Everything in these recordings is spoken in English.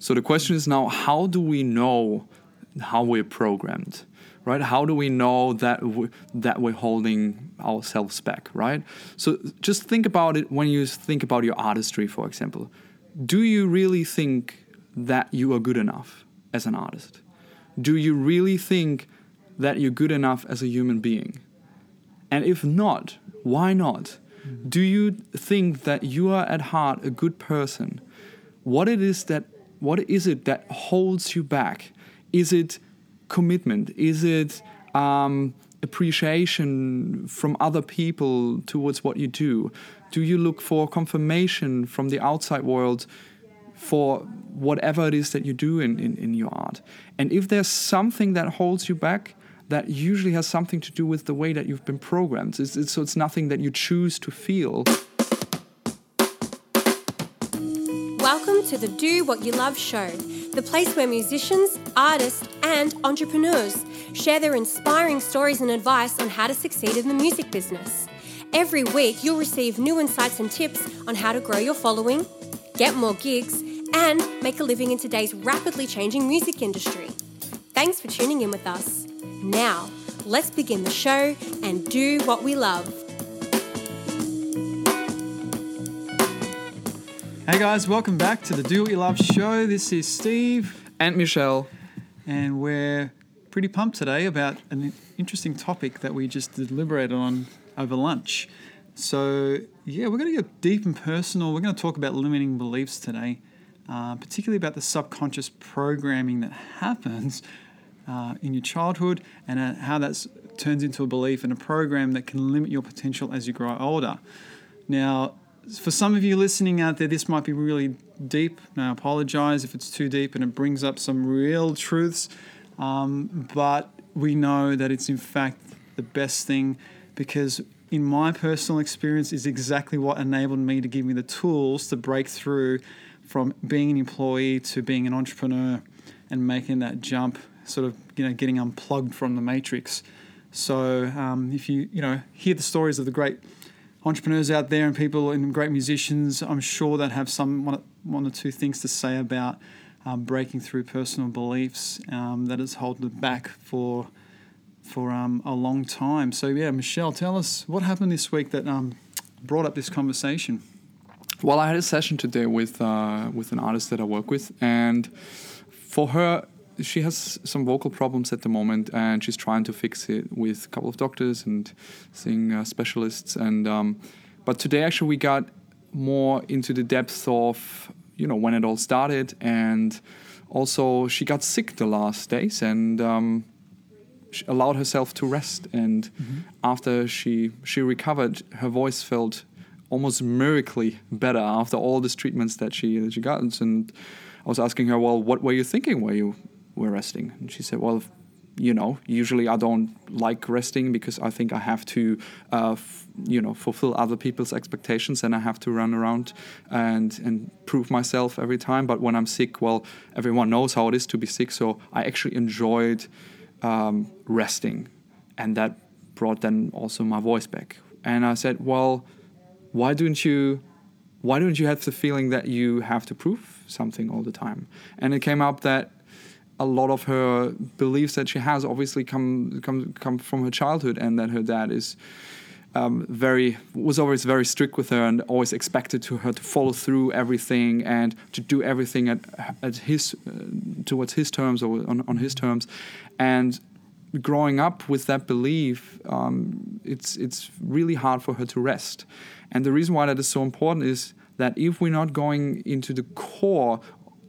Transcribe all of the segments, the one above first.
So the question is now how do we know how we're programmed? Right? How do we know that we, that we're holding ourselves back, right? So just think about it when you think about your artistry, for example. Do you really think that you are good enough as an artist? Do you really think that you're good enough as a human being? And if not, why not? Do you think that you are at heart a good person? What it is that what is it that holds you back? Is it commitment? Is it um, appreciation from other people towards what you do? Do you look for confirmation from the outside world for whatever it is that you do in, in, in your art? And if there's something that holds you back, that usually has something to do with the way that you've been programmed. It's, it's, so it's nothing that you choose to feel. To the Do What You Love show, the place where musicians, artists, and entrepreneurs share their inspiring stories and advice on how to succeed in the music business. Every week, you'll receive new insights and tips on how to grow your following, get more gigs, and make a living in today's rapidly changing music industry. Thanks for tuning in with us. Now, let's begin the show and do what we love. Hey guys, welcome back to the Do What You Love show. This is Steve, And Michelle, and we're pretty pumped today about an interesting topic that we just deliberated on over lunch. So, yeah, we're going to get deep and personal. We're going to talk about limiting beliefs today, uh, particularly about the subconscious programming that happens uh, in your childhood and uh, how that turns into a belief and a program that can limit your potential as you grow older. Now, for some of you listening out there, this might be really deep. Now, I apologize if it's too deep and it brings up some real truths, um, but we know that it's in fact the best thing because, in my personal experience, is exactly what enabled me to give me the tools to break through from being an employee to being an entrepreneur and making that jump, sort of you know getting unplugged from the matrix. So um, if you you know hear the stories of the great entrepreneurs out there and people and great musicians, I'm sure that have some one, one or two things to say about um, breaking through personal beliefs um, that has held them back for for um, a long time. So yeah, Michelle, tell us what happened this week that um, brought up this conversation. well, I had a session today with uh, with an artist that I work with, and for her, she has some vocal problems at the moment, and she's trying to fix it with a couple of doctors and seeing uh, specialists. And um, but today, actually, we got more into the depth of you know when it all started, and also she got sick the last days, and um, she allowed herself to rest. And after she she recovered, her voice felt almost miraculously better after all these treatments that she that she got. And I was asking her, well, what were you thinking while you were resting? And she said, well, you know, usually I don't like resting because I think I have to, uh, f- you know, fulfill other people's expectations and I have to run around and and prove myself every time. But when I'm sick, well, everyone knows how it is to be sick, so I actually enjoyed um, resting, and that brought then also my voice back. And I said, well, why don't you why don't you have the feeling that you have to prove something all the time? And it came up that a lot of her beliefs that she has obviously come come come from her childhood, and that her dad is um, very was always very strict with her and always expected to her to follow through everything and to do everything at at his uh, towards his terms or on, on his terms, and growing up with that belief, um, it's it's really hard for her to rest. And the reason why that is so important is that if we're not going into the core,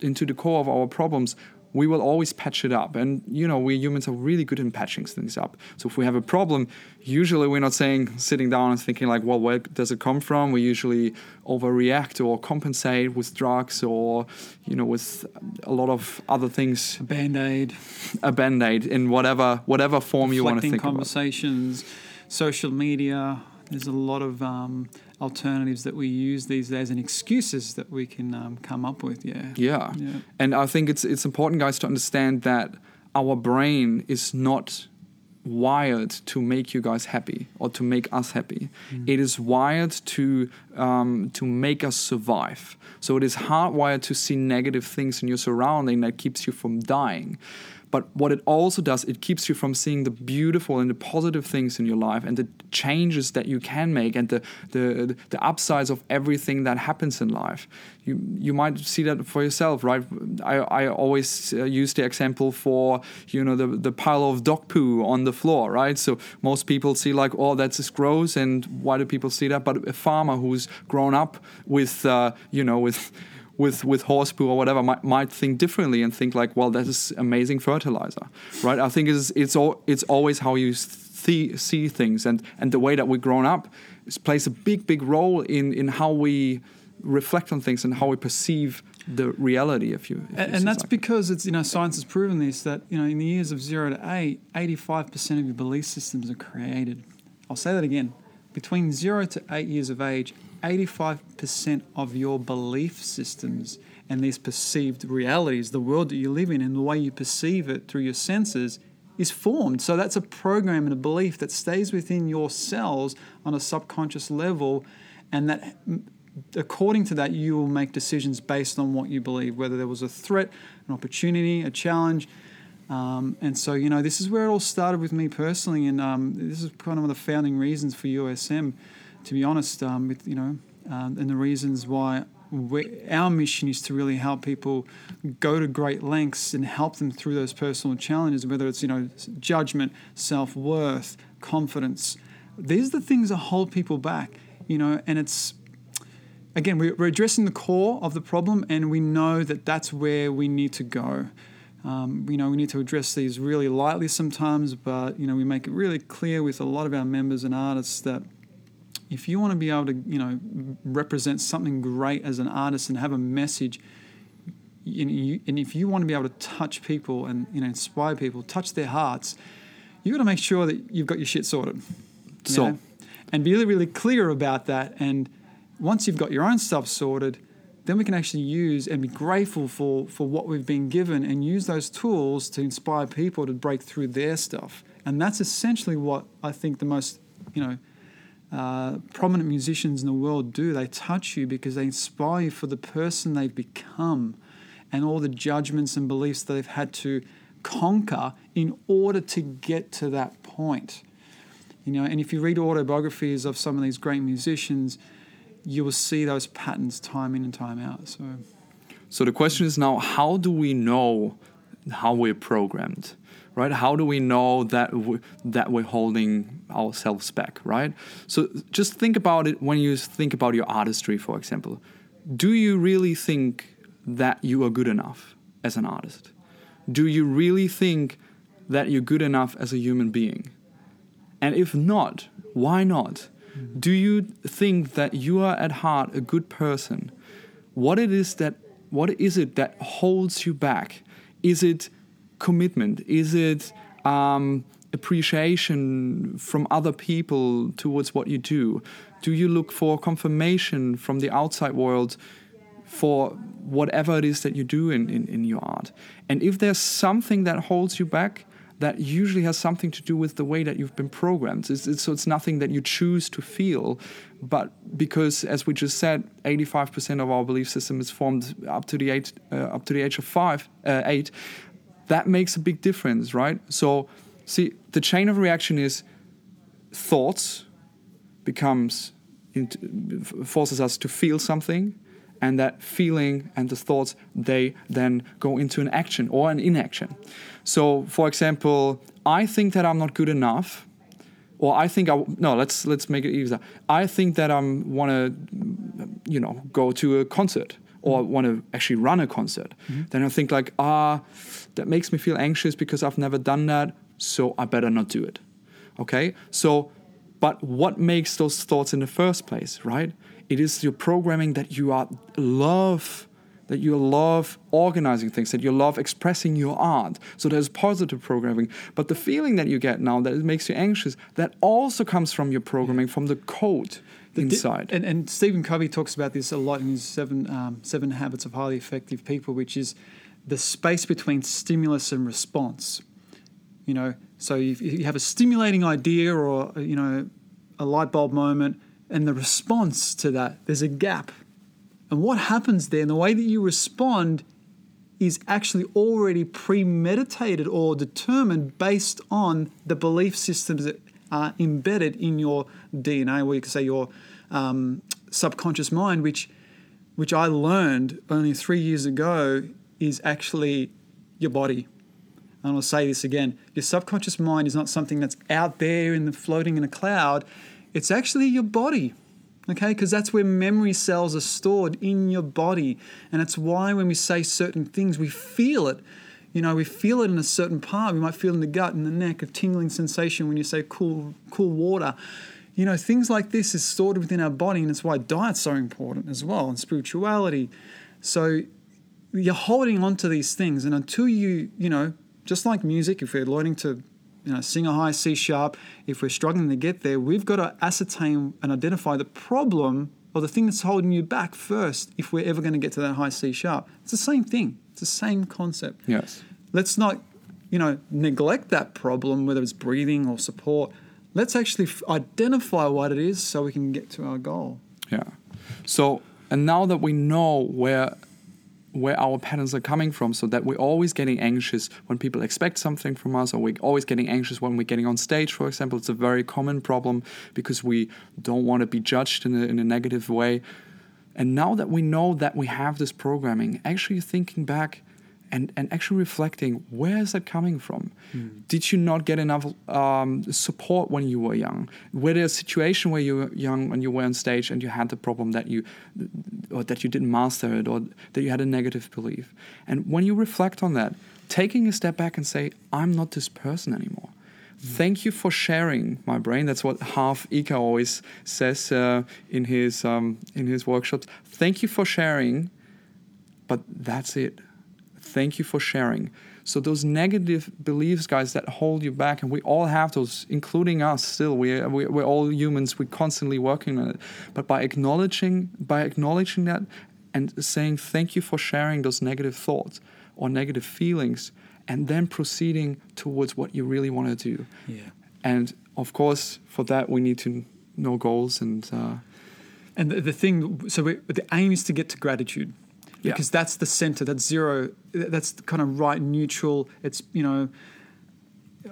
into the core of our problems, we will always patch it up. And you know, we humans are really good in patching things up. So if we have a problem, usually we're not saying sitting down and thinking like, well, where does it come from? We usually overreact or compensate with drugs or you know with a lot of other things A Band aid, a band-aid in whatever whatever form you want to reflecting think about. conversations, social media. There's a lot of um, alternatives that we use these days and excuses that we can um, come up with. Yeah. Yeah. Yeah. And I think it's it's important guys to understand that our brain is not wired to make you guys happy or to make us happy. It is wired to um, to make us survive. So it is hardwired to see negative things in your surrounding that keeps you from dying. But what it also does, it keeps you from seeing the beautiful and the positive things in your life and the changes that you can make and the the, the upsides of everything that happens in life. You you might see that for yourself, right? I, I always uh, use the example for you know the the pile of dog poo on the floor, right? So most people see like, oh, that's just gross, and why do people see that? But a farmer who's grown up with uh, you know with with with horse poo or whatever might, might think differently and think like, well, that is amazing fertilizer, right? I think it's it's all it's always how you see see things and and the way that we've grown up is, plays a big big role in in how we reflect on things and how we perceive the reality. If you if And, and that's something. because it's you know science has proven this that you know in the years of zero to eight, 85 percent of your belief systems are created. I'll say that again. Between zero to eight years of age, 85% of your belief systems and these perceived realities, the world that you live in and the way you perceive it through your senses, is formed. So that's a program and a belief that stays within your cells on a subconscious level, and that according to that, you will make decisions based on what you believe, whether there was a threat, an opportunity, a challenge. Um, and so, you know, this is where it all started with me personally, and um, this is kind of one of the founding reasons for USM, to be honest, um, with, you know, um, and the reasons why our mission is to really help people go to great lengths and help them through those personal challenges, whether it's, you know, judgment, self worth, confidence. These are the things that hold people back, you know, and it's, again, we- we're addressing the core of the problem, and we know that that's where we need to go. Um, you know, we need to address these really lightly sometimes, but you know, we make it really clear with a lot of our members and artists that if you want to be able to, you know, represent something great as an artist and have a message, and, you, and if you want to be able to touch people and you know inspire people, touch their hearts, you got to make sure that you've got your shit sorted. So- know? and be really, really clear about that. And once you've got your own stuff sorted, then we can actually use and be grateful for, for what we've been given and use those tools to inspire people to break through their stuff. And that's essentially what I think the most, you know, uh, prominent musicians in the world do. They touch you because they inspire you for the person they've become and all the judgments and beliefs they've had to conquer in order to get to that point. You know, and if you read autobiographies of some of these great musicians, you will see those patterns time in and time out. So So the question is now, how do we know how we're programmed, right? How do we know that we, that we're holding ourselves back, right? So just think about it when you think about your artistry, for example. Do you really think that you are good enough as an artist? Do you really think that you're good enough as a human being? And if not, why not? Do you think that you are at heart a good person? What it is that what is it that holds you back? Is it commitment? Is it um, appreciation from other people towards what you do? Do you look for confirmation from the outside world for whatever it is that you do in, in, in your art? And if there's something that holds you back, that usually has something to do with the way that you've been programmed. It's, it's, so it's nothing that you choose to feel, but because, as we just said, 85% of our belief system is formed up to the age, uh, up to the age of five, uh, eight. That makes a big difference, right? So, see, the chain of reaction is thoughts becomes forces us to feel something and that feeling and the thoughts they then go into an action or an inaction. So for example i think that i'm not good enough or i think i no let's let's make it easier i think that i'm want to you know go to a concert or want to actually run a concert. Then i think like ah that makes me feel anxious because i've never done that so i better not do it. Okay? So but what makes those thoughts in the first place right? It is your programming that you are love that you love organizing things that you love expressing your art. So there's positive programming. But the feeling that you get now that it makes you anxious that also comes from your programming from the code The di- inside. and, and Stephen Covey talks about this a lot in his seven um, seven habits of highly effective people, which is the space between stimulus and response. You know, so if you have a stimulating idea or you know a light bulb moment, and the response to that, there's a gap. And what happens there, and the way that you respond, is actually already premeditated or determined based on the belief systems that are embedded in your DNA, or you could say your um, subconscious mind, which which I learned only three years ago is actually your body. And I'll say this again: your subconscious mind is not something that's out there in the floating in a cloud. It's actually your body. Okay, because that's where memory cells are stored in your body. And it's why when we say certain things, we feel it. You know, we feel it in a certain part. We might feel in the gut, in the neck, a tingling sensation when you say cool, cool water. You know, things like this is stored within our body, and it's why diet's so important as well, and spirituality. So you're holding on to these things, and until you, you know, just like music, if we're learning to you know, sing a high C sharp, if we're struggling to get there, we've got to ascertain and identify the problem or the thing that's holding you back first if we're ever going to get to that high C sharp. It's the same thing. It's the same concept. Yes. Let's not, you know, neglect that problem, whether it's breathing or support. Let's actually f- identify what it is so we can get to our goal. Yeah. So, and now that we know where where our patterns are coming from so that we're always getting anxious when people expect something from us or we're always getting anxious when we're getting on stage for example. It's a very common problem because we don't want to be judged in a, in a negative way. And now that we know that we have this programming actually thinking back and, and actually reflecting where is that coming from? Mm. did you not get enough um, support when you were young? Were there a situation where you were young and you were on stage and you had the problem that you or that you didn't master it or that you had a negative belief and when you reflect on that taking a step back and say i'm not this person anymore Thank you for sharing my brain. That's what Harv Eker always says uh, in his um, in his workshops. Thank you for sharing, but that's it Thank you for sharing. So those negative beliefs, guys, that hold you back, and we all have those, including us. Still, we, we we're all humans. We're constantly working on it. But by acknowledging by acknowledging that and saying thank you for sharing those negative thoughts or negative feelings, and then proceeding towards what you really want to do. Yeah. And of course, for that we need to know goals and. Uh, and the, the thing, so we, the aim is to get to gratitude because yeah. that's the center that's zero that's kind of right neutral it's you know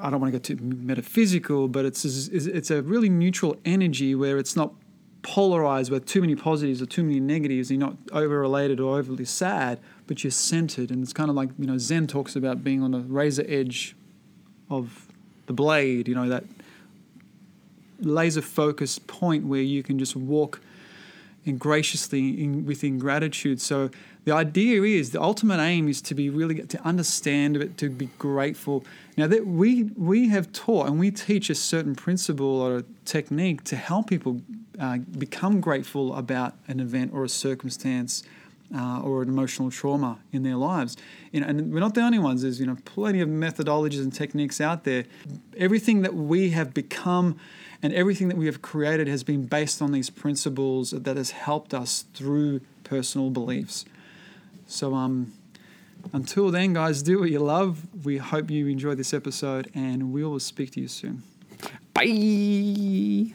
i don't want to get too metaphysical but it's it's a really neutral energy where it's not polarized with too many positives or too many negatives you're not over related or overly sad but you're centered and it's kind of like you know zen talks about being on the razor edge of the blade you know that laser focused point where you can just walk and graciously in, within gratitude so the idea is the ultimate aim is to be really to understand it, to be grateful. Now that we we have taught and we teach a certain principle or a technique to help people uh, become grateful about an event or a circumstance. Uh, or an emotional trauma in their lives, you know, and we're not the only ones. There's you know plenty of methodologies and techniques out there. Everything that we have become and everything that we have created has been based on these principles that has helped us through personal beliefs. So um, until then, guys, do what you love. We hope you enjoy this episode, and we will speak to you soon. Bye.